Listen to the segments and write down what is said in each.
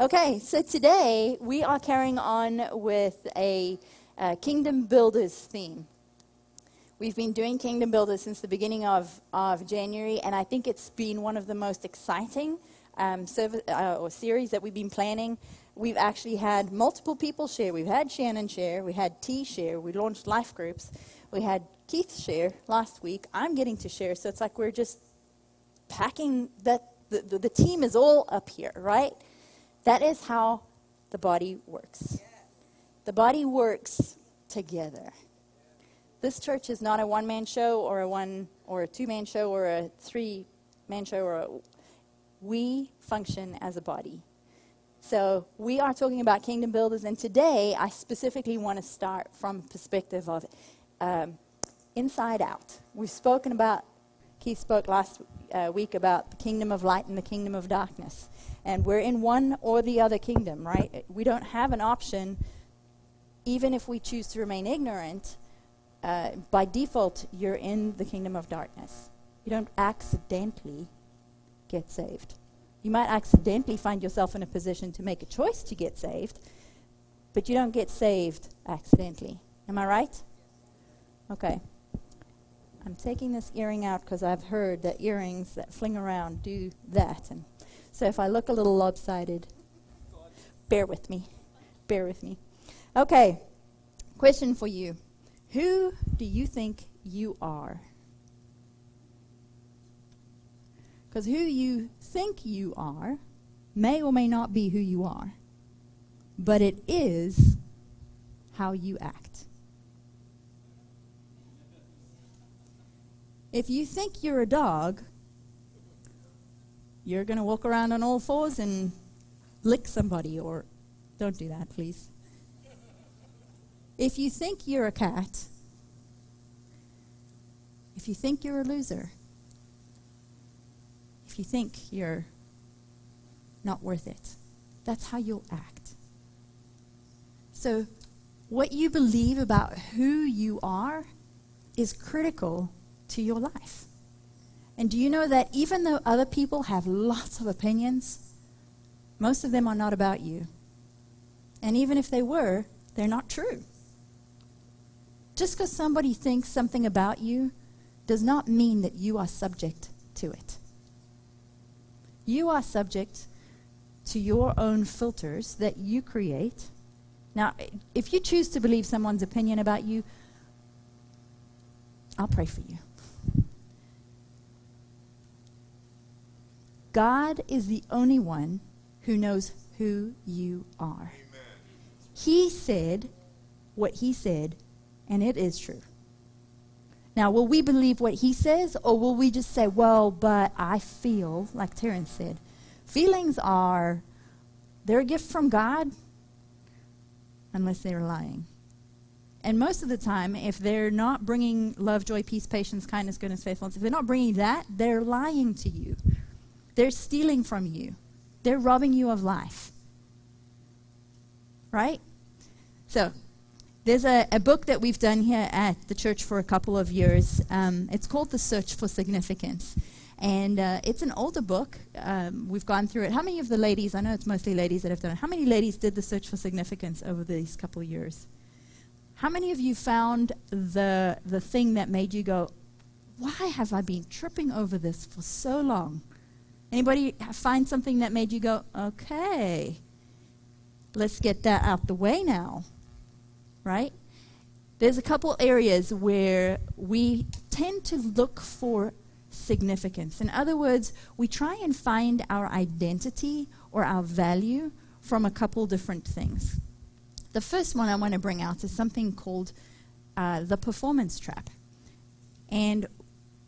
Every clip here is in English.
Okay, so today we are carrying on with a Kingdom Builders theme. We've been doing Kingdom Builders since the beginning of, of January, and I think it's been one of the most exciting um, service, uh, or series that we've been planning. We've actually had multiple people share. We've had Shannon share, we had T share, we launched life groups, we had Keith share last week. I'm getting to share, so it's like we're just packing that. The, the, the team is all up here, right? That is how the body works. The body works together. This church is not a one man show or a one or a two man show or a three man show or a, we function as a body. So we are talking about kingdom builders, and today I specifically want to start from perspective of um, inside out. We've spoken about. Keith spoke last uh, week about the kingdom of light and the kingdom of darkness, and we're in one or the other kingdom, right? We don't have an option, even if we choose to remain ignorant. Uh, by default, you're in the kingdom of darkness. You don't accidentally get saved. You might accidentally find yourself in a position to make a choice to get saved, but you don't get saved accidentally. Am I right? Okay. I'm taking this earring out because I've heard that earrings that fling around do that. And so if I look a little lopsided, bear with me. Bear with me. Okay. Question for you Who do you think you are? Because who you think you are may or may not be who you are, but it is how you act. If you think you're a dog, you're going to walk around on all fours and lick somebody, or don't do that, please. If you think you're a cat, if you think you're a loser, if you think you're not worth it, that's how you'll act. So, what you believe about who you are is critical to your life. And do you know that even though other people have lots of opinions, most of them are not about you? And even if they were, they're not true. Just because somebody thinks something about you does not mean that you are subject to it. You are subject to your own filters that you create. Now, if you choose to believe someone's opinion about you, I'll pray for you. God is the only one who knows who you are. Amen. He said what he said, and it is true. Now, will we believe what he says, or will we just say, well, but I feel, like Terrence said? Feelings are, they're a gift from God, unless they're lying. And most of the time, if they're not bringing love, joy, peace, patience, kindness, goodness, faithfulness, if they're not bringing that, they're lying to you. They're stealing from you. They're robbing you of life. Right? So, there's a, a book that we've done here at the church for a couple of years. Um, it's called The Search for Significance. And uh, it's an older book. Um, we've gone through it. How many of the ladies, I know it's mostly ladies that have done it, how many ladies did The Search for Significance over these couple of years? How many of you found the, the thing that made you go, why have I been tripping over this for so long? Anybody find something that made you go, okay, let's get that out the way now, right? There's a couple areas where we tend to look for significance. In other words, we try and find our identity or our value from a couple different things. The first one I want to bring out is something called uh, the performance trap. And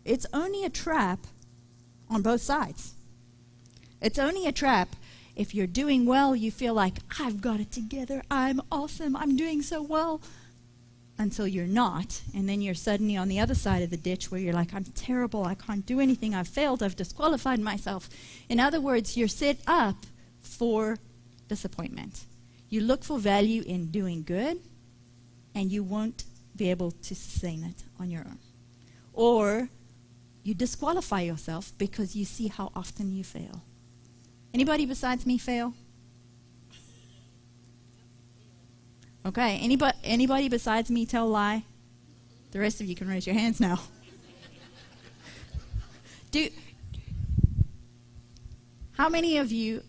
it's only a trap on both sides. It's only a trap. If you're doing well, you feel like, I've got it together. I'm awesome. I'm doing so well. Until you're not. And then you're suddenly on the other side of the ditch where you're like, I'm terrible. I can't do anything. I've failed. I've disqualified myself. In other words, you're set up for disappointment. You look for value in doing good, and you won't be able to sustain it on your own. Or you disqualify yourself because you see how often you fail. Anybody besides me fail? Okay, anybody, anybody besides me tell a lie? The rest of you can raise your hands now. Do how many of you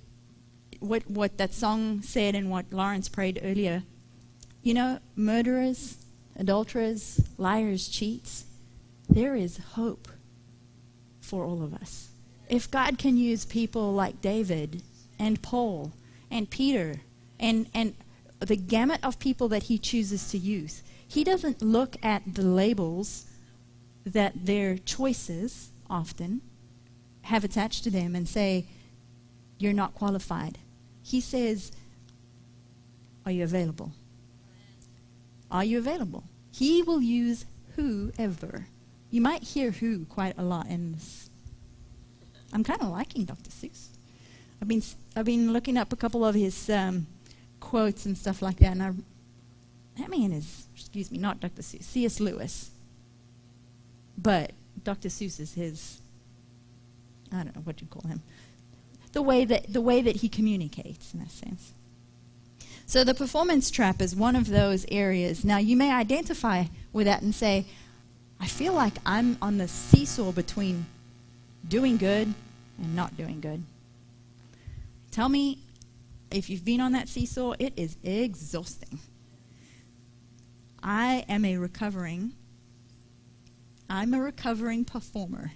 what what that song said and what Lawrence prayed earlier? You know, murderers, adulterers, liars, cheats. There is hope for all of us. If God can use people like David and Paul and Peter and and the gamut of people that he chooses to use. He doesn't look at the labels that their choices often have attached to them and say, You're not qualified. He says, Are you available? Are you available? He will use whoever. You might hear who quite a lot in this. I'm kind of liking Dr. Seuss. I've been, I've been looking up a couple of his um, quotes and stuff like that. And I, that man is, excuse me, not Dr. Seuss, C.S. Lewis. But Dr. Seuss is his, I don't know what you call him, the way that, the way that he communicates in a sense. So the performance trap is one of those areas. Now you may identify with that and say, I feel like I'm on the seesaw between doing good and not doing good. Tell me if you've been on that seesaw, it is exhausting. I am a recovering, I'm a recovering performer.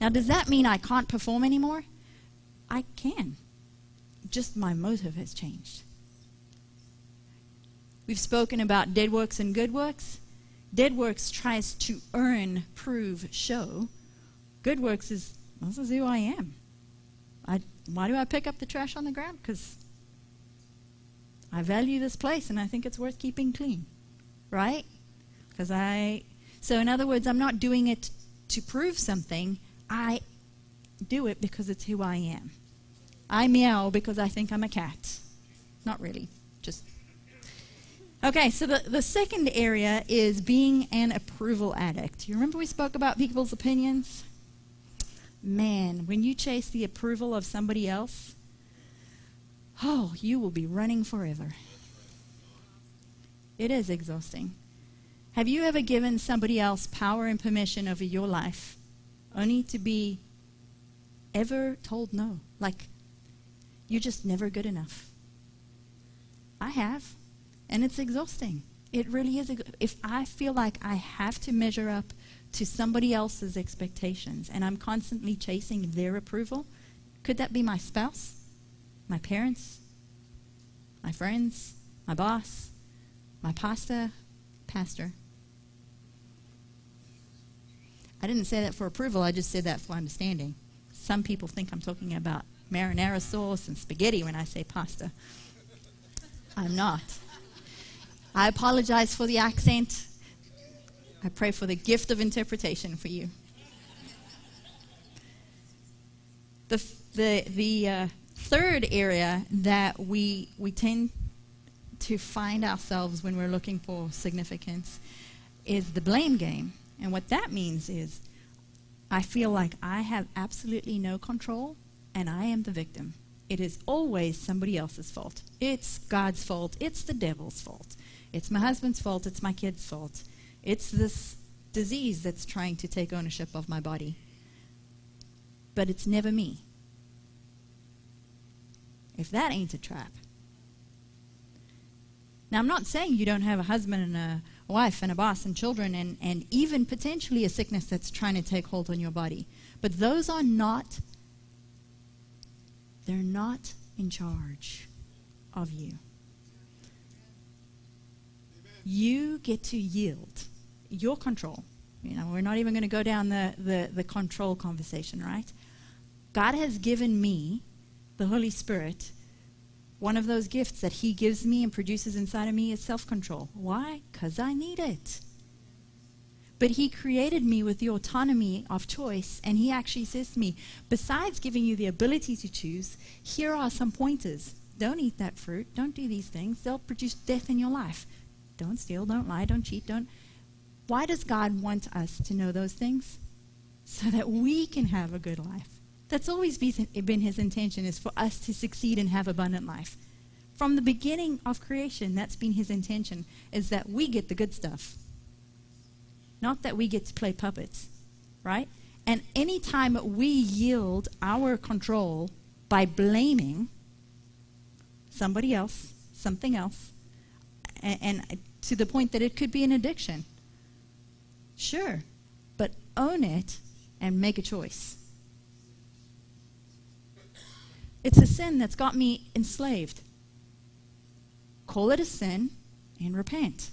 Now, does that mean I can't perform anymore? I can. Just my motive has changed. We've spoken about dead works and good works. Dead works tries to earn, prove, show. Good works is, this is who I am. I why do I pick up the trash on the ground? Because I value this place and I think it's worth keeping clean. Right? Because I. So, in other words, I'm not doing it to prove something. I do it because it's who I am. I meow because I think I'm a cat. Not really. Just. Okay, so the, the second area is being an approval addict. You remember we spoke about people's opinions? Man, when you chase the approval of somebody else, oh, you will be running forever. It is exhausting. Have you ever given somebody else power and permission over your life only to be ever told no? Like, you're just never good enough. I have, and it's exhausting. It really is. If I feel like I have to measure up to somebody else's expectations and I'm constantly chasing their approval, could that be my spouse, my parents, my friends, my boss, my pastor, pastor? I didn't say that for approval, I just said that for understanding. Some people think I'm talking about marinara sauce and spaghetti when I say pasta. I'm not. I apologize for the accent. I pray for the gift of interpretation for you. The, the, the uh, third area that we, we tend to find ourselves when we're looking for significance is the blame game. And what that means is I feel like I have absolutely no control and I am the victim. It is always somebody else's fault. It's God's fault. It's the devil's fault. It's my husband's fault. It's my kid's fault. It's this disease that's trying to take ownership of my body. But it's never me. If that ain't a trap. Now, I'm not saying you don't have a husband and a wife and a boss and children and, and even potentially a sickness that's trying to take hold on your body. But those are not, they're not in charge of you. You get to yield your control. You know, we're not even going to go down the, the, the control conversation, right? God has given me, the Holy Spirit, one of those gifts that He gives me and produces inside of me is self control. Why? Because I need it. But He created me with the autonomy of choice, and He actually says to me, besides giving you the ability to choose, here are some pointers. Don't eat that fruit. Don't do these things. They'll produce death in your life. Don't steal. Don't lie. Don't cheat. Don't. Why does God want us to know those things? So that we can have a good life. That's always been his intention is for us to succeed and have abundant life. From the beginning of creation, that's been his intention, is that we get the good stuff. Not that we get to play puppets, right? And anytime we yield our control by blaming somebody else, something else, and, and to the point that it could be an addiction, sure, but own it and make a choice. It's a sin that's got me enslaved. Call it a sin and repent.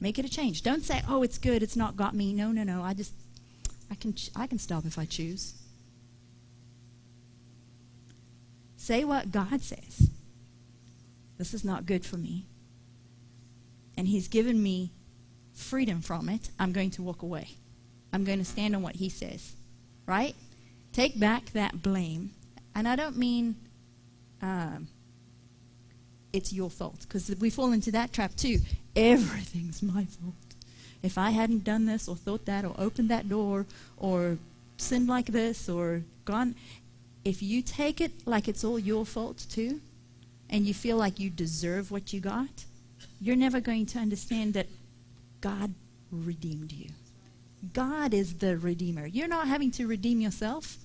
Make it a change. Don't say, "Oh, it's good. It's not got me." No, no, no. I just I can I can stop if I choose. Say what God says. This is not good for me. And he's given me freedom from it. I'm going to walk away. I'm going to stand on what he says. Right? Take back that blame. And I don't mean um, it's your fault, because we fall into that trap too. Everything's my fault. If I hadn't done this or thought that or opened that door or sinned like this or gone, if you take it like it's all your fault too, and you feel like you deserve what you got, you're never going to understand that God redeemed you. God is the Redeemer. You're not having to redeem yourself.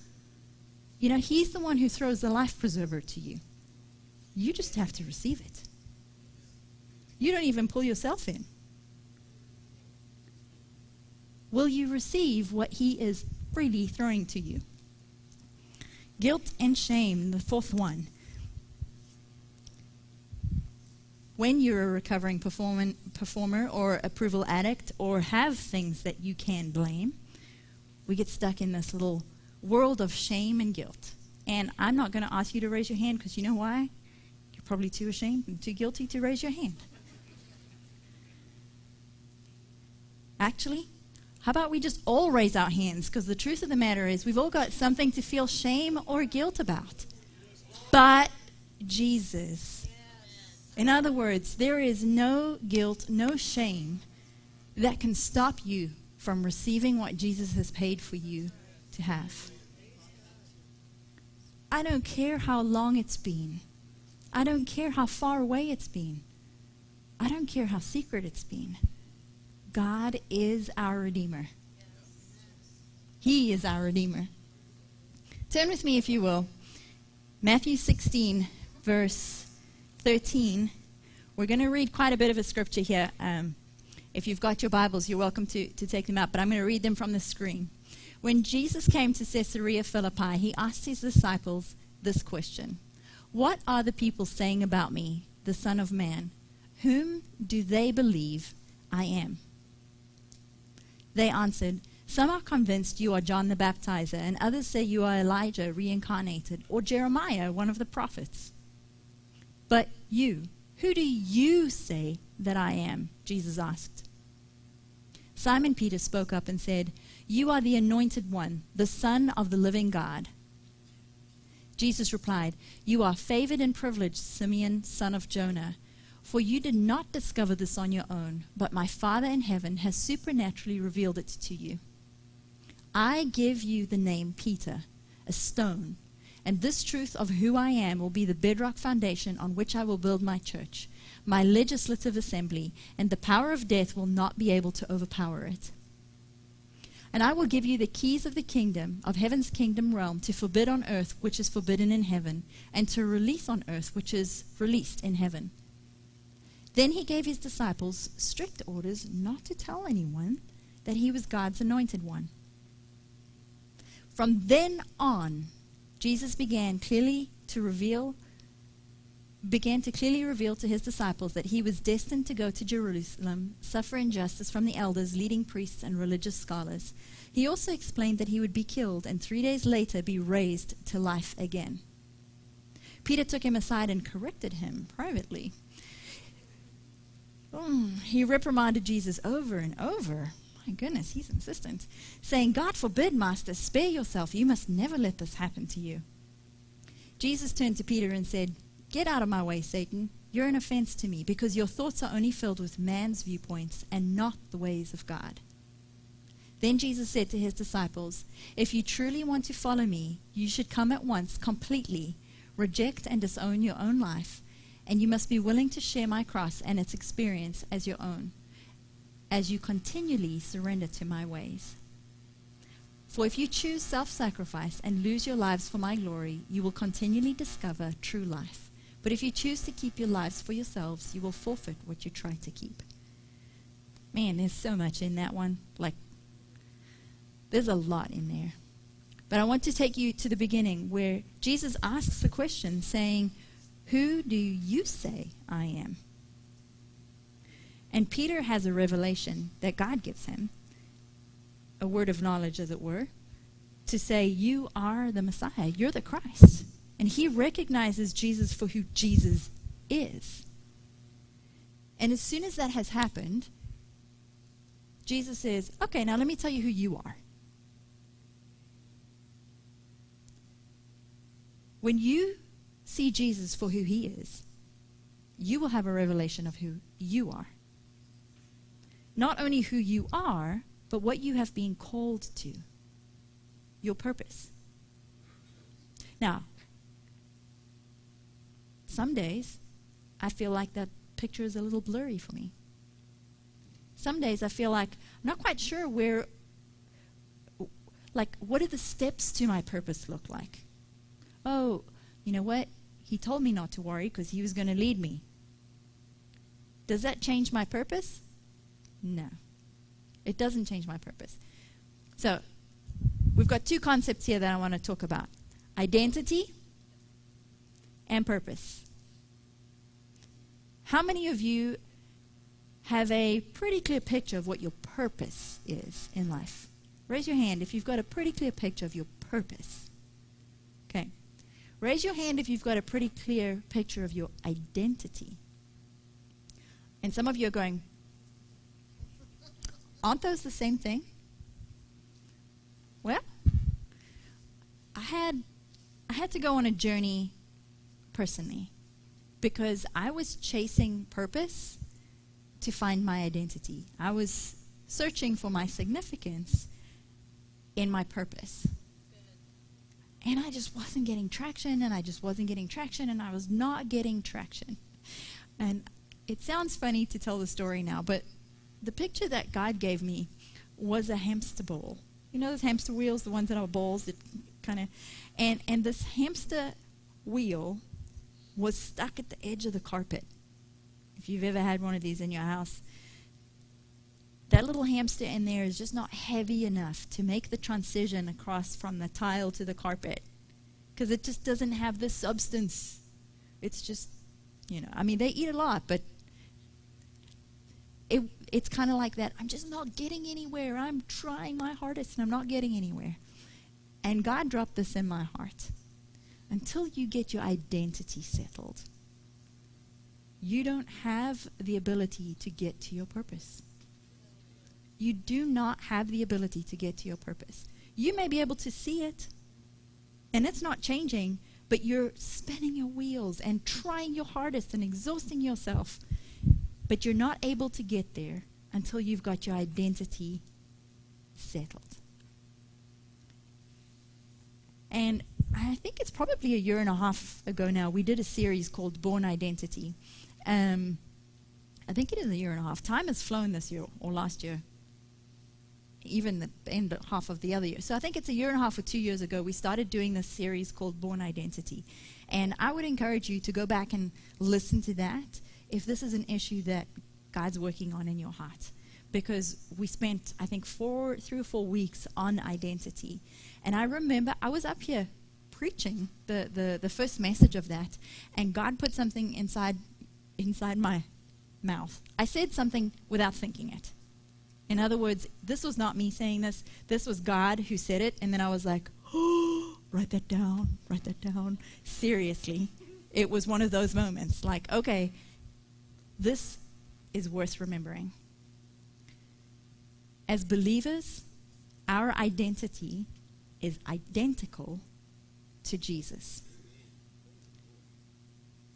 You know, He's the one who throws the life preserver to you. You just have to receive it. You don't even pull yourself in. Will you receive what He is freely throwing to you? Guilt and shame, the fourth one. When you're a recovering performer or approval addict or have things that you can blame, we get stuck in this little world of shame and guilt. And I'm not going to ask you to raise your hand because you know why? You're probably too ashamed and too guilty to raise your hand. Actually, how about we just all raise our hands? Because the truth of the matter is, we've all got something to feel shame or guilt about. But Jesus. In other words, there is no guilt, no shame that can stop you from receiving what Jesus has paid for you to have. I don't care how long it's been. I don't care how far away it's been. I don't care how secret it's been. God is our Redeemer. He is our Redeemer. Turn with me, if you will. Matthew 16, verse 13. We're going to read quite a bit of a scripture here. Um, if you've got your Bibles, you're welcome to, to take them out, but I'm going to read them from the screen. When Jesus came to Caesarea Philippi, he asked his disciples this question what are the people saying about me, the Son of Man? Whom do they believe I am? They answered, Some are convinced you are John the Baptizer, and others say you are Elijah reincarnated, or Jeremiah, one of the prophets. But you, who do you say that I am? Jesus asked. Simon Peter spoke up and said, You are the anointed one, the Son of the living God. Jesus replied, You are favored and privileged, Simeon, son of Jonah, for you did not discover this on your own, but my Father in heaven has supernaturally revealed it to you. I give you the name Peter, a stone, and this truth of who I am will be the bedrock foundation on which I will build my church, my legislative assembly, and the power of death will not be able to overpower it. And I will give you the keys of the kingdom, of heaven's kingdom realm, to forbid on earth which is forbidden in heaven, and to release on earth which is released in heaven. Then he gave his disciples strict orders not to tell anyone that he was God's anointed one. From then on, Jesus began clearly to reveal began to clearly reveal to his disciples that he was destined to go to Jerusalem, suffer injustice from the elders, leading priests, and religious scholars. He also explained that he would be killed and three days later be raised to life again. Peter took him aside and corrected him privately. Oh, he reprimanded Jesus over and over. My goodness, he's insistent, saying, God forbid, Master, spare yourself. You must never let this happen to you. Jesus turned to Peter and said, Get out of my way, Satan. You're an offense to me because your thoughts are only filled with man's viewpoints and not the ways of God. Then Jesus said to his disciples, If you truly want to follow me, you should come at once completely, reject and disown your own life, and you must be willing to share my cross and its experience as your own, as you continually surrender to my ways. For if you choose self sacrifice and lose your lives for my glory, you will continually discover true life. But if you choose to keep your lives for yourselves, you will forfeit what you try to keep. Man, there's so much in that one. Like, there's a lot in there. But I want to take you to the beginning where Jesus asks a question saying, Who do you say I am? And Peter has a revelation that God gives him, a word of knowledge, as it were, to say, You are the Messiah, you're the Christ. And he recognizes Jesus for who Jesus is. And as soon as that has happened, Jesus says, Okay, now let me tell you who you are. When you see Jesus for who he is, you will have a revelation of who you are. Not only who you are, but what you have been called to, your purpose. Now, some days I feel like that picture is a little blurry for me. Some days I feel like I'm not quite sure where, like, what do the steps to my purpose look like? oh, you know what? He told me not to worry because he was going to lead me. Does that change my purpose? No. It doesn't change my purpose. So, we've got two concepts here that I want to talk about identity and purpose. How many of you have a pretty clear picture of what your purpose is in life? Raise your hand if you've got a pretty clear picture of your purpose. Okay. Raise your hand if you've got a pretty clear picture of your identity. And some of you are going, aren't those the same thing? Well, I had I had to go on a journey personally because I was chasing purpose to find my identity. I was searching for my significance in my purpose. And I just wasn't getting traction, and I just wasn't getting traction, and I was not getting traction. And it sounds funny to tell the story now, but the picture that God gave me was a hamster ball. You know those hamster wheels, the ones that are balls that kind of, and and this hamster wheel was stuck at the edge of the carpet. If you've ever had one of these in your house, that little hamster in there is just not heavy enough to make the transition across from the tile to the carpet because it just doesn't have the substance. It's just, you know, I mean, they eat a lot, but it, it's kind of like that. I'm just not getting anywhere. I'm trying my hardest and I'm not getting anywhere. And God dropped this in my heart. Until you get your identity settled, you don't have the ability to get to your purpose you do not have the ability to get to your purpose. You may be able to see it, and it's not changing, but you're spinning your wheels and trying your hardest and exhausting yourself, but you're not able to get there until you've got your identity settled. And I think it's probably a year and a half ago now, we did a series called Born Identity. Um, I think it is a year and a half. Time has flown this year or last year even the end half of the other year. So I think it's a year and a half or two years ago, we started doing this series called Born Identity. And I would encourage you to go back and listen to that if this is an issue that God's working on in your heart. Because we spent, I think, four, three or four weeks on identity. And I remember I was up here preaching the, the, the first message of that, and God put something inside inside my mouth. I said something without thinking it. In other words, this was not me saying this. This was God who said it. And then I was like, oh, write that down, write that down. Seriously. It was one of those moments like, okay, this is worth remembering. As believers, our identity is identical to Jesus.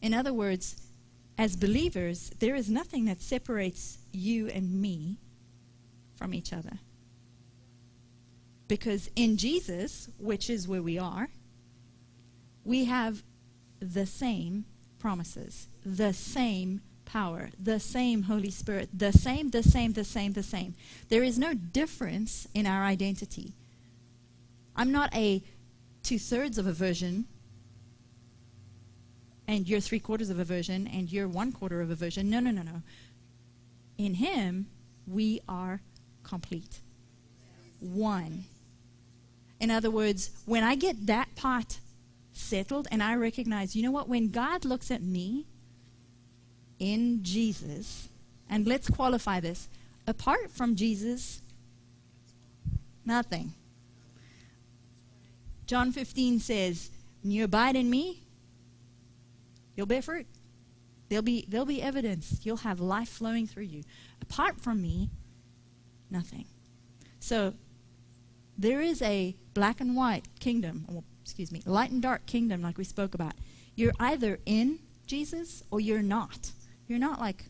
In other words, as believers, there is nothing that separates you and me from each other. Because in Jesus, which is where we are, we have the same promises, the same power, the same Holy Spirit, the same, the same, the same, the same. There is no difference in our identity. I'm not a two thirds of a version, and you're three quarters of a version, and you're one quarter of a version. No, no, no, no. In Him, we are complete. One. In other words, when I get that part settled and I recognize, you know what, when God looks at me in Jesus, and let's qualify this apart from Jesus, nothing. John 15 says, you abide in me, you'll bear fruit. There'll be, there'll be evidence. You'll have life flowing through you. Apart from me, nothing. So there is a black and white kingdom, or, excuse me, light and dark kingdom, like we spoke about. You're either in Jesus or you're not. You're not like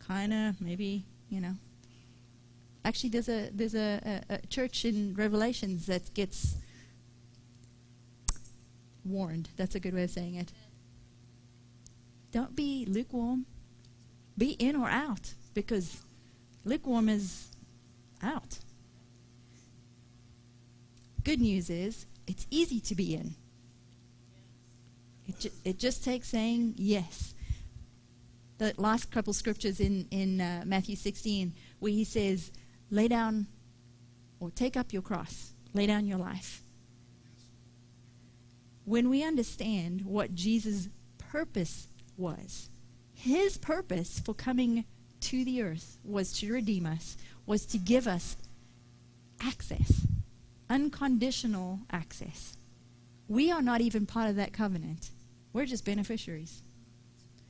kind of maybe you know. Actually, there's a there's a, a, a church in Revelations that gets warned. That's a good way of saying it. Don't be lukewarm. Be in or out because lukewarm is out. Good news is it's easy to be in. It, ju- it just takes saying yes. The last couple scriptures in, in uh, Matthew 16, where he says, lay down or take up your cross, lay down your life. When we understand what Jesus' purpose was, his purpose for coming to the earth was to redeem us, was to give us access unconditional access. We are not even part of that covenant. We're just beneficiaries.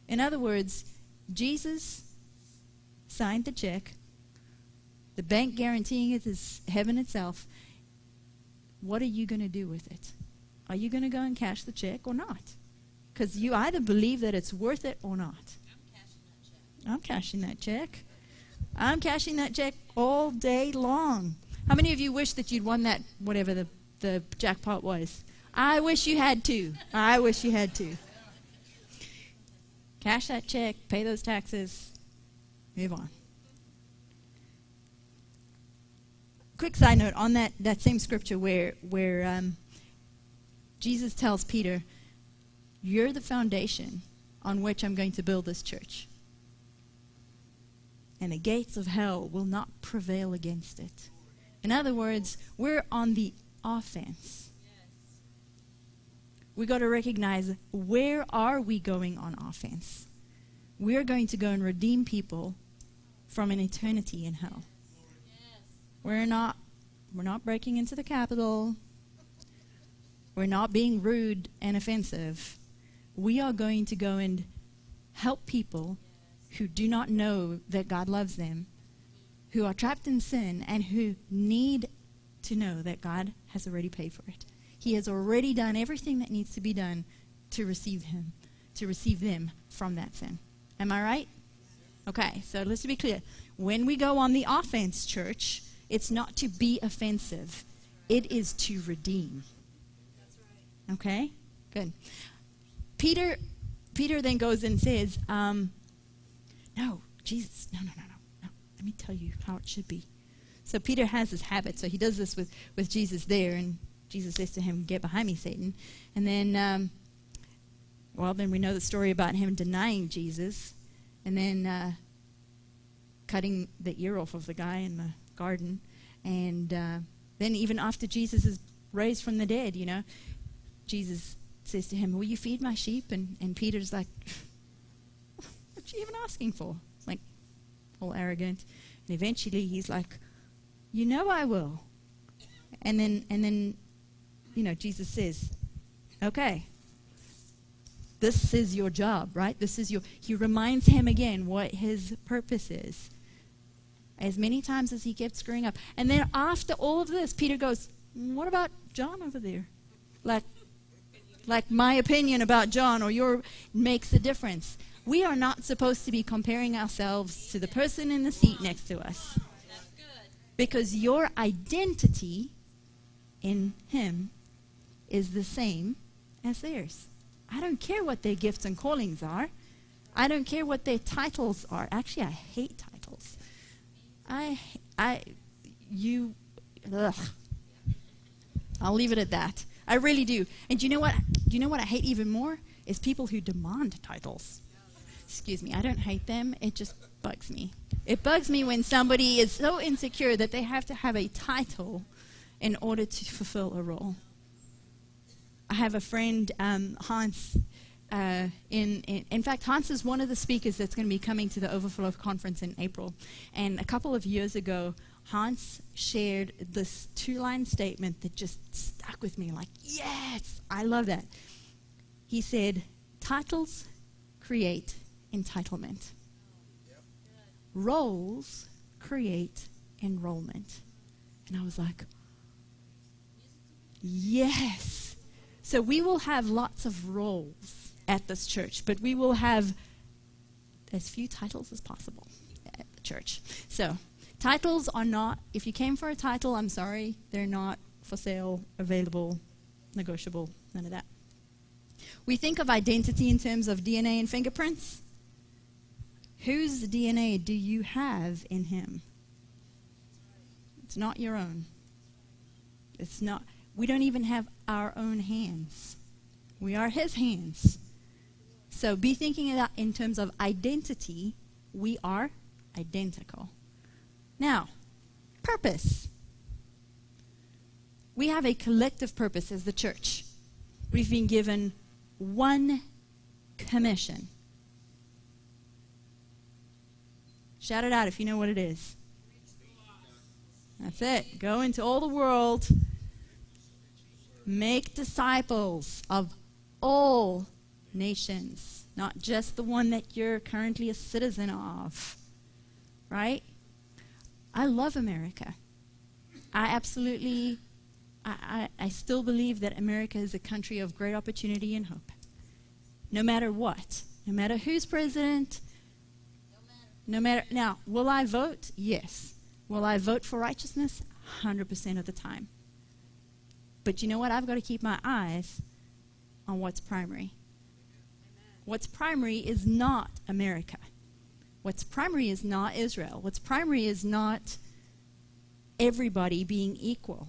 In other words, Jesus signed the check. The bank guaranteeing it is heaven itself. What are you going to do with it? Are you going to go and cash the check or not? Because you either believe that it's worth it or not. I'm cashing that check. I'm cashing that check all day long. How many of you wish that you'd won that, whatever the, the jackpot was? I wish you had to. I wish you had to. Cash that check, pay those taxes, move on. Quick side note on that, that same scripture where, where um, Jesus tells Peter, You're the foundation on which I'm going to build this church. And the gates of hell will not prevail against it. In other words, we're on the offense. We got to recognize where are we going on offense? We're going to go and redeem people from an eternity in hell. We're not we're not breaking into the Capitol. We're not being rude and offensive. We are going to go and help people who do not know that God loves them who are trapped in sin and who need to know that God has already paid for it. He has already done everything that needs to be done to receive him, to receive them from that sin. Am I right? Okay, so let's be clear. When we go on the offense, church, it's not to be offensive. It is to redeem. Okay? Good. Peter Peter then goes and says, um, no, Jesus, no, no, no, no Let me tell you how it should be. So Peter has this habit. So he does this with, with Jesus there, and Jesus says to him, Get behind me, Satan. And then, um, well, then we know the story about him denying Jesus and then uh, cutting the ear off of the guy in the garden. And uh, then, even after Jesus is raised from the dead, you know, Jesus says to him, Will you feed my sheep? And, and Peter's like, What are you even asking for? Like, all arrogant. And eventually he's like, You know I will. And then and then, you know, Jesus says, Okay. This is your job, right? This is your he reminds him again what his purpose is. As many times as he kept screwing up. And then after all of this, Peter goes, What about John over there? Like like my opinion about John or your makes a difference. We are not supposed to be comparing ourselves to the person in the seat next to us. Because your identity in Him is the same as theirs. I don't care what their gifts and callings are. I don't care what their titles are. Actually, I hate titles. I, I, you, ugh. I'll leave it at that. I really do. And do you know what? Do you know what I hate even more? Is people who demand titles. Excuse me, I don't hate them. It just bugs me. It bugs me when somebody is so insecure that they have to have a title in order to fulfill a role. I have a friend, um, Hans. Uh, in, in, in fact, Hans is one of the speakers that's going to be coming to the Overflow conference in April. And a couple of years ago, Hans shared this two line statement that just stuck with me like, yes, I love that. He said, Titles create entitlement, roles create enrollment. And I was like, yes. So we will have lots of roles at this church, but we will have as few titles as possible at the church. So Titles are not, if you came for a title, I'm sorry, they're not for sale, available, negotiable, none of that. We think of identity in terms of DNA and fingerprints. Whose DNA do you have in him? It's not your own. It's not, we don't even have our own hands. We are his hands. So be thinking that in terms of identity. We are identical. Now, purpose. We have a collective purpose as the church. We've been given one commission. Shout it out if you know what it is. That's it. Go into all the world, make disciples of all nations, not just the one that you're currently a citizen of. Right? I love America. I absolutely, I, I, I still believe that America is a country of great opportunity and hope. No matter what, no matter who's president, no matter, now, will I vote? Yes. Will I vote for righteousness? 100% of the time. But you know what? I've got to keep my eyes on what's primary. What's primary is not America. What's primary is not Israel. What's primary is not everybody being equal.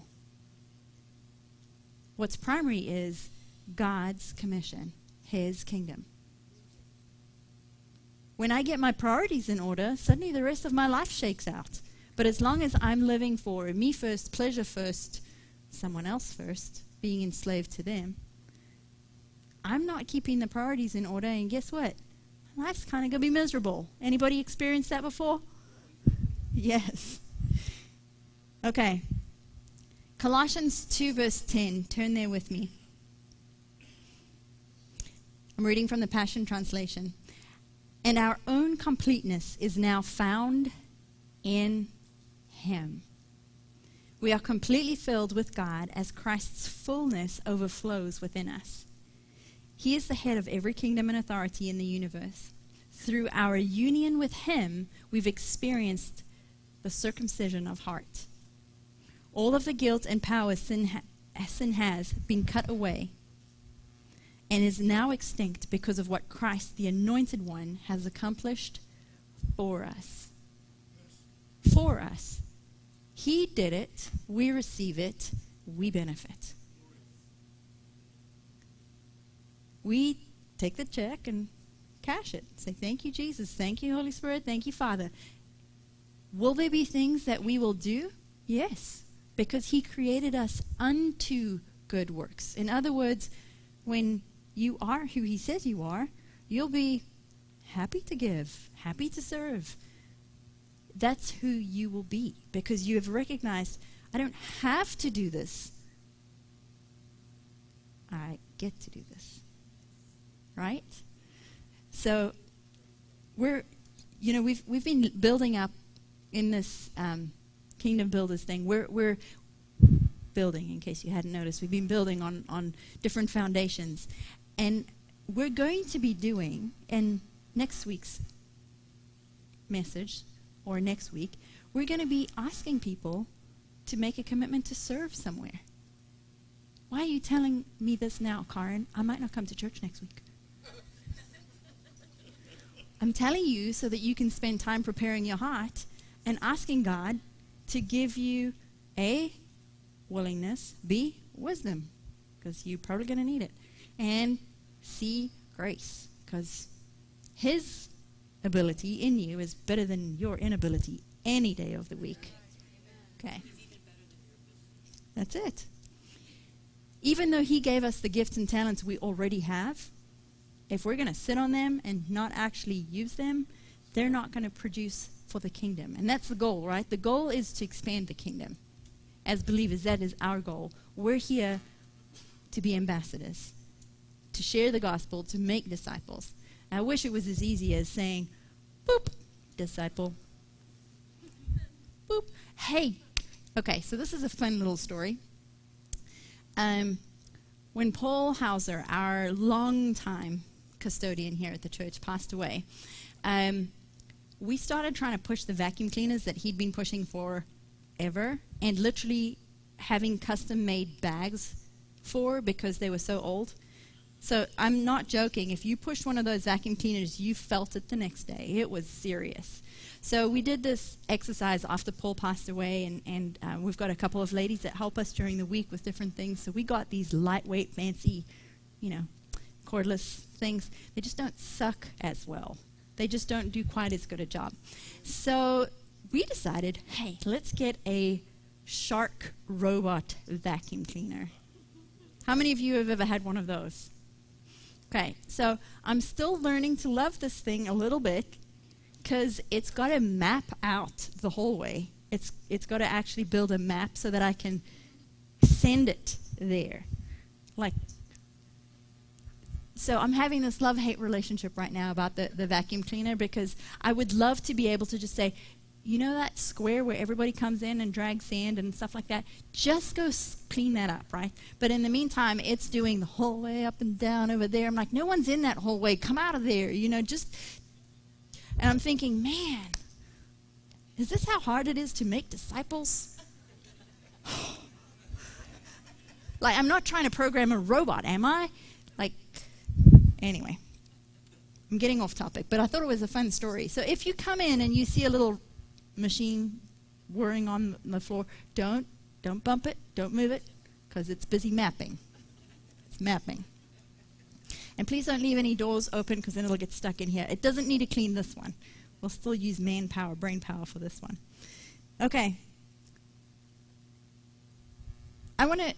What's primary is God's commission, His kingdom. When I get my priorities in order, suddenly the rest of my life shakes out. But as long as I'm living for me first, pleasure first, someone else first, being enslaved to them, I'm not keeping the priorities in order, and guess what? life's kind of going to be miserable. Anybody experienced that before? Yes. Okay. Colossians 2, verse 10. Turn there with me. I'm reading from the Passion Translation. And our own completeness is now found in Him. We are completely filled with God as Christ's fullness overflows within us. He is the head of every kingdom and authority in the universe. Through our union with Him, we've experienced the circumcision of heart. All of the guilt and power sin, ha- sin has been cut away and is now extinct because of what Christ, the Anointed One, has accomplished for us. For us. He did it, we receive it, we benefit. we take the check and cash it. Say, Thank you, Jesus. Thank you, Holy Spirit. Thank you, Father. Will there be things that we will do? Yes, because He created us unto good works. In other words, when you are who He says you are, you'll be happy to give, happy to serve. That's who you will be because you have recognized, I don't have to do this. I get to do this right? So we're, you know, we've, we've been building up in this um, kingdom builders thing. We're, we're building, in case you hadn't noticed, we've been building on, on different foundations. And we're going to be doing, in next week's message, or next week, we're going to be asking people to make a commitment to serve somewhere. Why are you telling me this now, Karin? I might not come to church next week. I'm telling you so that you can spend time preparing your heart and asking God to give you A, willingness, B, wisdom, because you're probably going to need it, and C, grace, because His ability in you is better than your inability any day of the week. Okay. That's it. Even though He gave us the gifts and talents we already have, if we're going to sit on them and not actually use them, they're not going to produce for the kingdom. And that's the goal, right? The goal is to expand the kingdom. As believers, that is our goal. We're here to be ambassadors, to share the gospel, to make disciples. I wish it was as easy as saying, boop, disciple. Boop. Hey. Okay, so this is a fun little story. Um, when Paul Hauser, our long-time custodian here at the church, passed away, um, we started trying to push the vacuum cleaners that he'd been pushing for ever and literally having custom made bags for because they were so old. So I'm not joking. If you pushed one of those vacuum cleaners, you felt it the next day. It was serious. So we did this exercise after Paul passed away, and, and uh, we've got a couple of ladies that help us during the week with different things. So we got these lightweight, fancy, you know, cordless things. They just don't suck as well. They just don't do quite as good a job. So we decided, hey, let's get a shark robot vacuum cleaner. How many of you have ever had one of those? Okay, so I'm still learning to love this thing a little bit because it's got to map out the hallway. It's it's got to actually build a map so that I can send it there. Like so I'm having this love hate relationship right now about the, the vacuum cleaner because I would love to be able to just say, you know that square where everybody comes in and drags sand and stuff like that? Just go clean that up, right? But in the meantime, it's doing the whole way up and down over there. I'm like, no one's in that whole way. Come out of there, you know, just. And I'm thinking, man, is this how hard it is to make disciples? like, I'm not trying to program a robot, am I? Like, Anyway, I'm getting off topic, but I thought it was a fun story. So if you come in and you see a little machine whirring on the floor, don't don't bump it, don't move it, because it's busy mapping. It's mapping. And please don't leave any doors open because then it'll get stuck in here. It doesn't need to clean this one. We'll still use manpower, brain power for this one. Okay. I want to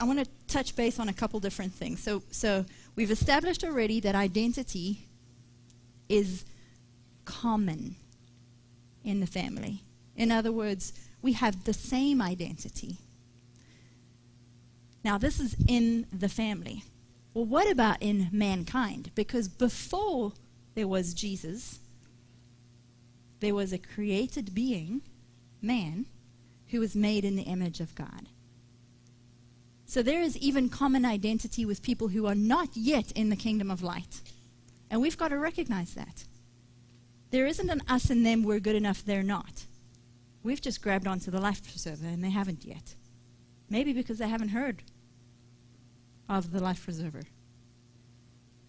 I want to touch base on a couple different things. So so We've established already that identity is common in the family. In other words, we have the same identity. Now, this is in the family. Well, what about in mankind? Because before there was Jesus, there was a created being, man, who was made in the image of God. So there is even common identity with people who are not yet in the kingdom of light. And we've got to recognize that. There isn't an us and them, we're good enough, they're not. We've just grabbed onto the life preserver and they haven't yet. Maybe because they haven't heard of the life preserver.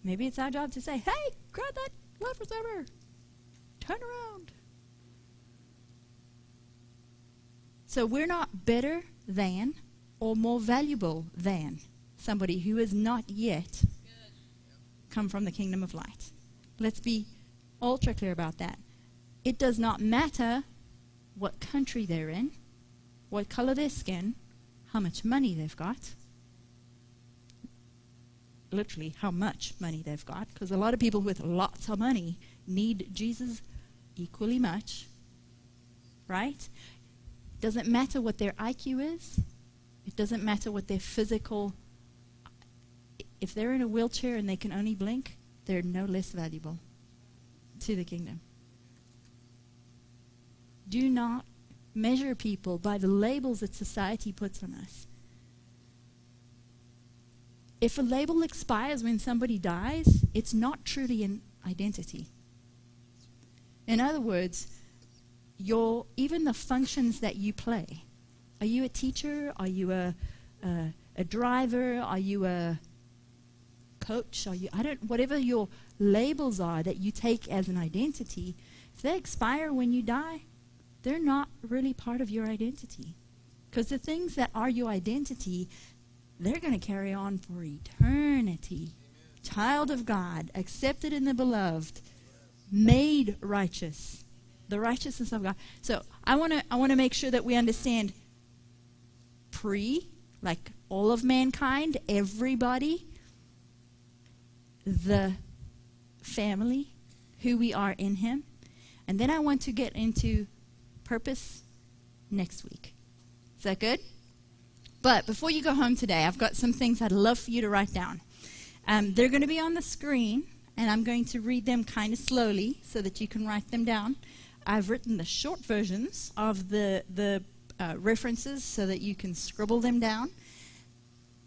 Maybe it's our job to say, hey, grab that life preserver. Turn around. So we're not better than or more valuable than somebody who has not yet come from the kingdom of light. Let's be ultra clear about that. It does not matter what country they're in, what color their skin, how much money they've got. Literally, how much money they've got, because a lot of people with lots of money need Jesus equally much, right? Doesn't matter what their IQ is, it doesn't matter what their physical. If they're in a wheelchair and they can only blink, they're no less valuable to the kingdom. Do not measure people by the labels that society puts on us. If a label expires when somebody dies, it's not truly an identity. In other words, your even the functions that you play are you a teacher? Are you a, a a driver? Are you a coach? Are you I don't whatever your labels are that you take as an identity, if they expire when you die, they're not really part of your identity. Because the things that are your identity, they're going to carry on for eternity. Child of God, accepted in the beloved, made righteous. The righteousness of God. So I want to I want to make sure that we understand pre, like all of mankind, everybody, the family, who we are in Him. And then I want to get into purpose next week. Is that good? But before you go home today, I've got some things I'd love for you to write down. Um, they're going to be on the screen, and I'm going to read them kind of slowly so that you can write them down. I've written the short versions of the, the uh, references so that you can scribble them down.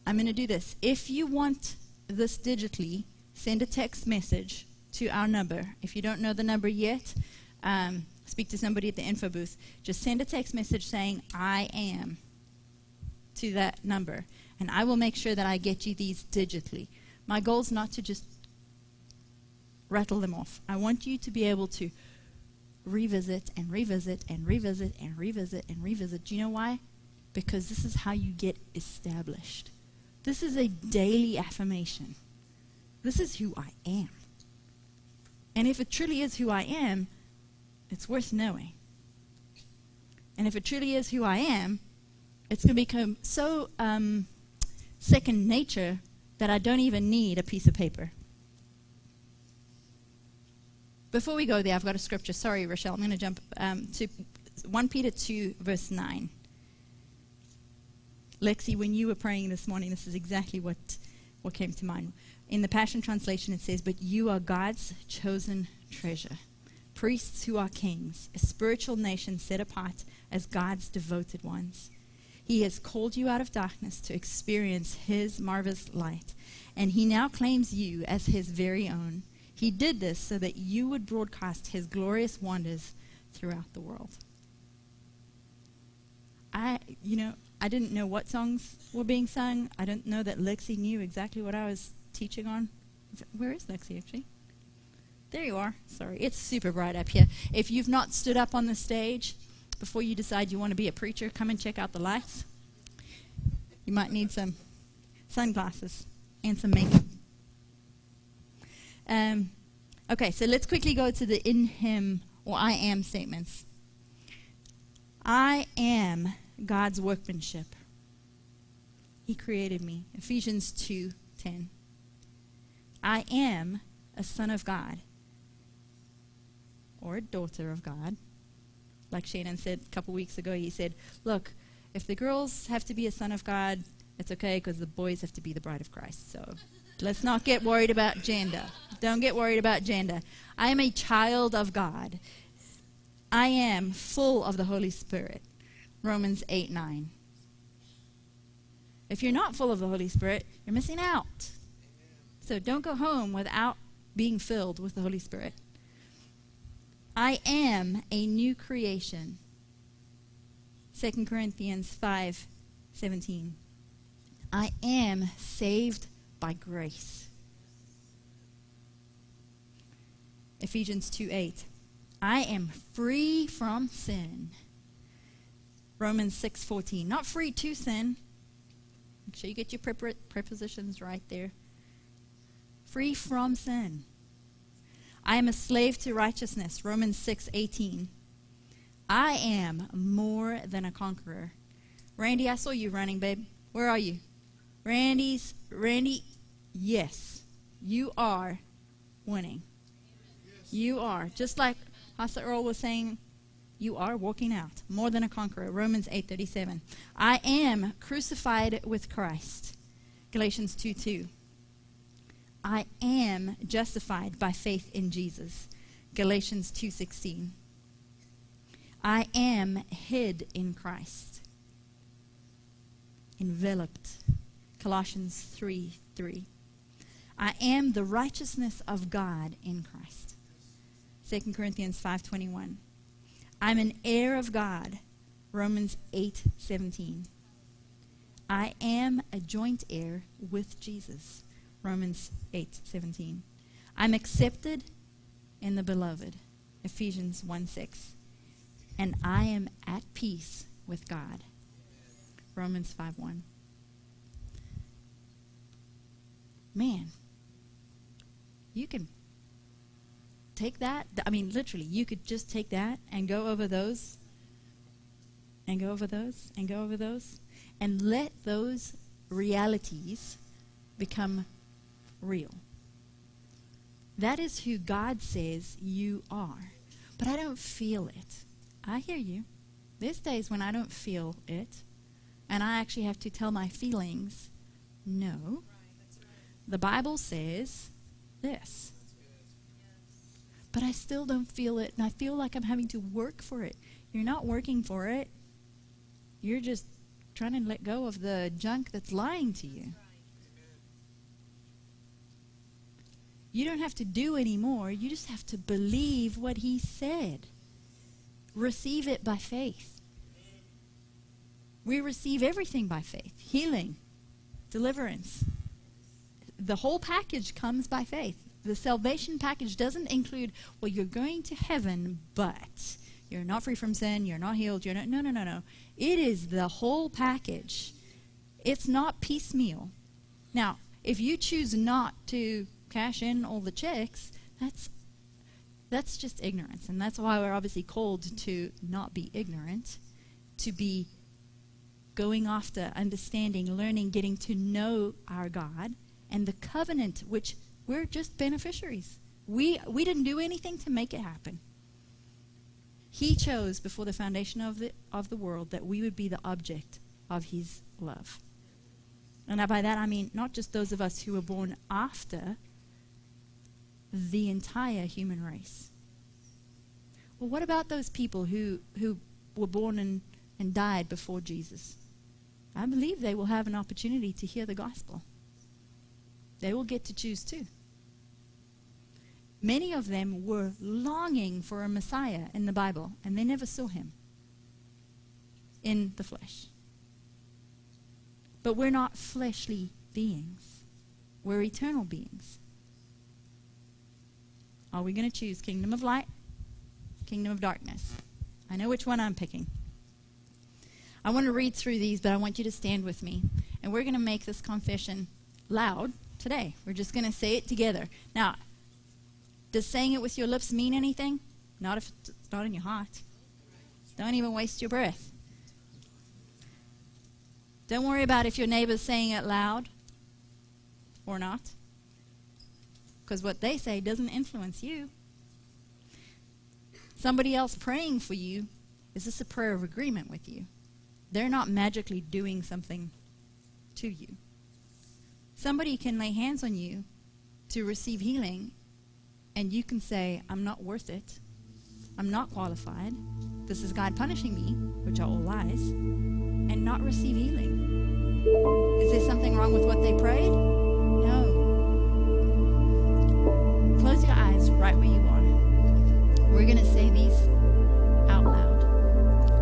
I'm going to do this. If you want this digitally, send a text message to our number. If you don't know the number yet, um, speak to somebody at the info booth. Just send a text message saying, I am, to that number. And I will make sure that I get you these digitally. My goal is not to just rattle them off. I want you to be able to revisit and revisit and revisit and revisit and revisit. Do you know why? Because this is how you get established. This is a daily affirmation. This is who I am. And if it truly is who I am, it's worth knowing. And if it truly is who I am, it's going to become so um, second nature that I don't even need a piece of paper. Before we go there, I've got a scripture. Sorry, Rochelle. I'm going to jump um, to 1 Peter 2, verse 9. Lexi, when you were praying this morning, this is exactly what, what came to mind. In the Passion Translation, it says, But you are God's chosen treasure, priests who are kings, a spiritual nation set apart as God's devoted ones. He has called you out of darkness to experience His marvelous light, and He now claims you as His very own. He did this so that you would broadcast his glorious wonders throughout the world. I, you know, I didn't know what songs were being sung. I didn't know that Lexi knew exactly what I was teaching on. Where is Lexi actually? There you are. Sorry, it's super bright up here. If you've not stood up on the stage before you decide you want to be a preacher, come and check out the lights. You might need some sunglasses and some makeup. Um, okay, so let's quickly go to the in him or I am statements. I am God's workmanship. He created me. Ephesians 2:10. I am a son of God or a daughter of God. Like Shannon said a couple weeks ago, he said, "Look, if the girls have to be a son of God, it's okay because the boys have to be the bride of Christ." So Let's not get worried about gender. Don't get worried about gender. I am a child of God. I am full of the Holy Spirit. Romans 8 9. If you're not full of the Holy Spirit, you're missing out. So don't go home without being filled with the Holy Spirit. I am a new creation. 2 Corinthians 5 17. I am saved by grace. Ephesians 2 8. I am free from sin. Romans 6 14. Not free to sin. Make sure you get your prepositions right there. Free from sin. I am a slave to righteousness. Romans 6 18. I am more than a conqueror. Randy, I saw you running, babe. Where are you? Randy's Randy, yes, you are winning. You are. Just like Pastor Earl was saying, you are walking out more than a conqueror. Romans 8:37. I am crucified with Christ. Galatians 2 2. I am justified by faith in Jesus. Galatians 2:16. I am hid in Christ. Enveloped Colossians 3 3. I am the righteousness of God in Christ. 2 Corinthians 5:21. I'm an heir of God. Romans 8:17. I am a joint heir with Jesus. Romans 8 17. I'm accepted in the beloved. Ephesians 1 6. And I am at peace with God. Romans 5 1. Man, you can take that. I mean, literally, you could just take that and go over those, and go over those, and go over those, and let those realities become real. That is who God says you are. But I don't feel it. I hear you. There's days when I don't feel it, and I actually have to tell my feelings, no. The Bible says this. But I still don't feel it, and I feel like I'm having to work for it. You're not working for it. You're just trying to let go of the junk that's lying to you. You don't have to do anymore. You just have to believe what he said. Receive it by faith. We receive everything by faith healing, deliverance. The whole package comes by faith. The salvation package doesn't include, well, you're going to heaven, but you're not free from sin, you're not healed, you're not. No, no, no, no. It is the whole package. It's not piecemeal. Now, if you choose not to cash in all the checks, that's that's just ignorance. And that's why we're obviously called to not be ignorant, to be going after understanding, learning, getting to know our God and the covenant which we're just beneficiaries. We we didn't do anything to make it happen. He chose before the foundation of the of the world that we would be the object of his love. And by that I mean not just those of us who were born after the entire human race. Well, what about those people who, who were born and, and died before Jesus? I believe they will have an opportunity to hear the gospel. They will get to choose too. Many of them were longing for a Messiah in the Bible, and they never saw him in the flesh. But we're not fleshly beings, we're eternal beings. Are we going to choose kingdom of light, kingdom of darkness? I know which one I'm picking. I want to read through these, but I want you to stand with me. And we're going to make this confession loud today. We're just going to say it together. Now, does saying it with your lips mean anything? Not if it's not in your heart. Don't even waste your breath. Don't worry about if your neighbor's saying it loud or not because what they say doesn't influence you. Somebody else praying for you, is this a prayer of agreement with you? They're not magically doing something to you. Somebody can lay hands on you to receive healing, and you can say, I'm not worth it. I'm not qualified. This is God punishing me, which are all lies, and not receive healing. Is there something wrong with what they prayed? Where you are. We're going to say these out loud.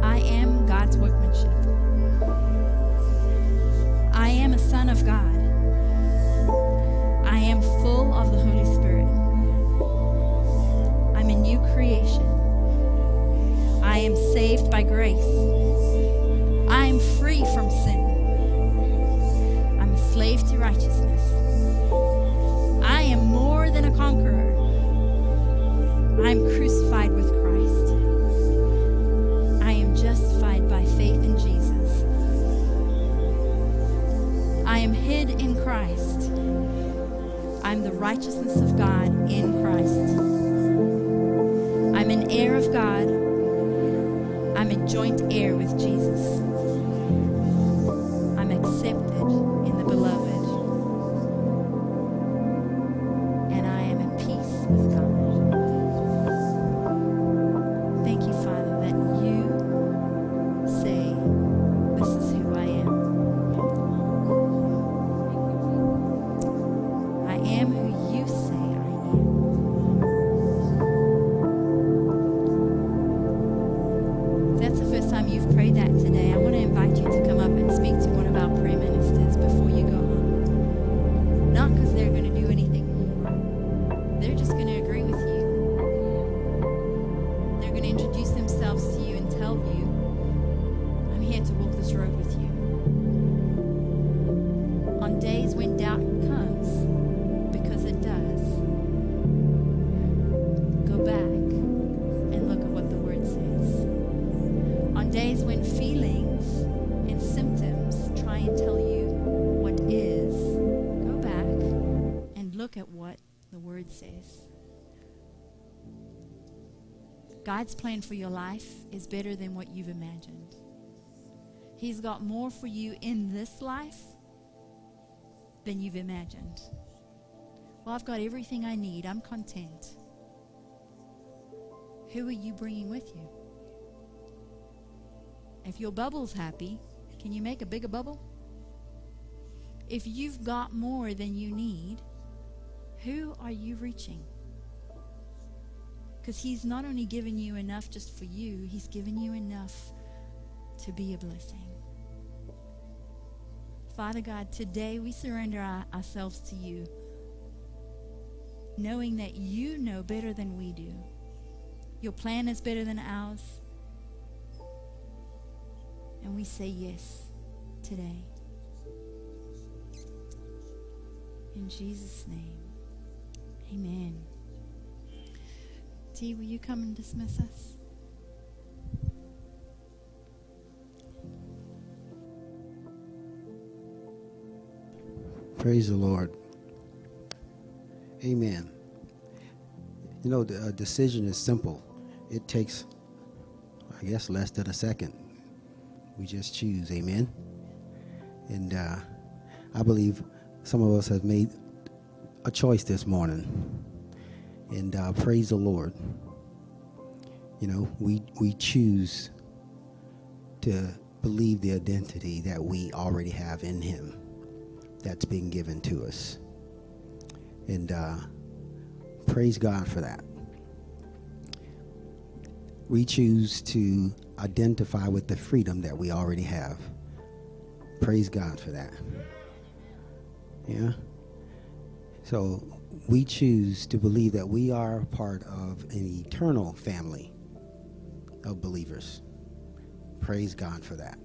I am God's workmanship. I am a son of God. I am full of the Holy Spirit. I'm a new creation. I am saved by grace. I am free from sin. I'm a slave to righteousness. At God's plan for your life is better than what you've imagined. He's got more for you in this life than you've imagined. Well, I've got everything I need. I'm content. Who are you bringing with you? If your bubble's happy, can you make a bigger bubble? If you've got more than you need, who are you reaching? Because He's not only given you enough just for you, He's given you enough to be a blessing. Father God, today we surrender our, ourselves to you, knowing that you know better than we do. Your plan is better than ours. And we say yes today. In Jesus' name, amen. T, will you come and dismiss us? Praise the Lord. Amen. You know, the decision is simple. It takes, I guess, less than a second. We just choose. Amen. And uh, I believe some of us have made a choice this morning. And uh, praise the Lord. You know, we we choose to believe the identity that we already have in Him that's been given to us. And uh, praise God for that. We choose to identify with the freedom that we already have. Praise God for that. Yeah? So we choose to believe that we are part of an eternal family of believers. Praise God for that.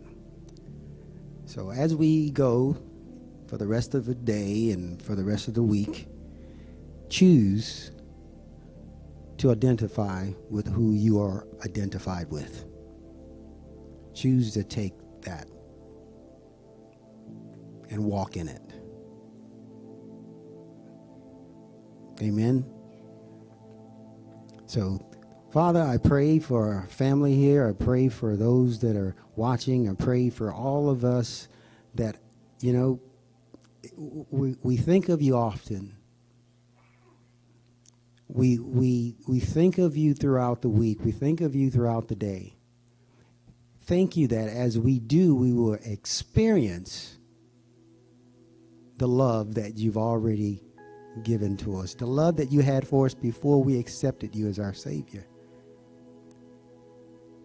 So as we go for the rest of the day and for the rest of the week, choose to identify with who you are identified with. Choose to take that and walk in it. Amen. So, Father, I pray for our family here. I pray for those that are watching. I pray for all of us that, you know, we, we think of you often. We, we, we think of you throughout the week. We think of you throughout the day. Thank you that as we do, we will experience the love that you've already given to us, the love that you had for us before we accepted you as our Savior.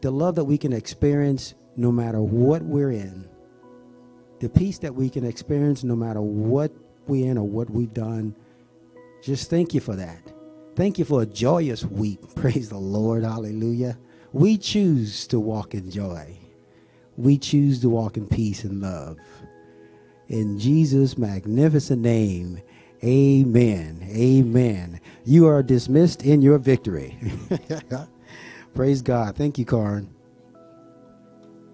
The love that we can experience no matter what we're in the peace that we can experience no matter what we're in or what we've done. Just thank you for that. Thank you for a joyous week. Praise the Lord. Hallelujah. We choose to walk in joy. We choose to walk in peace and love. In Jesus' magnificent name, amen. Amen. You are dismissed in your victory. Praise God. Thank you, Karin.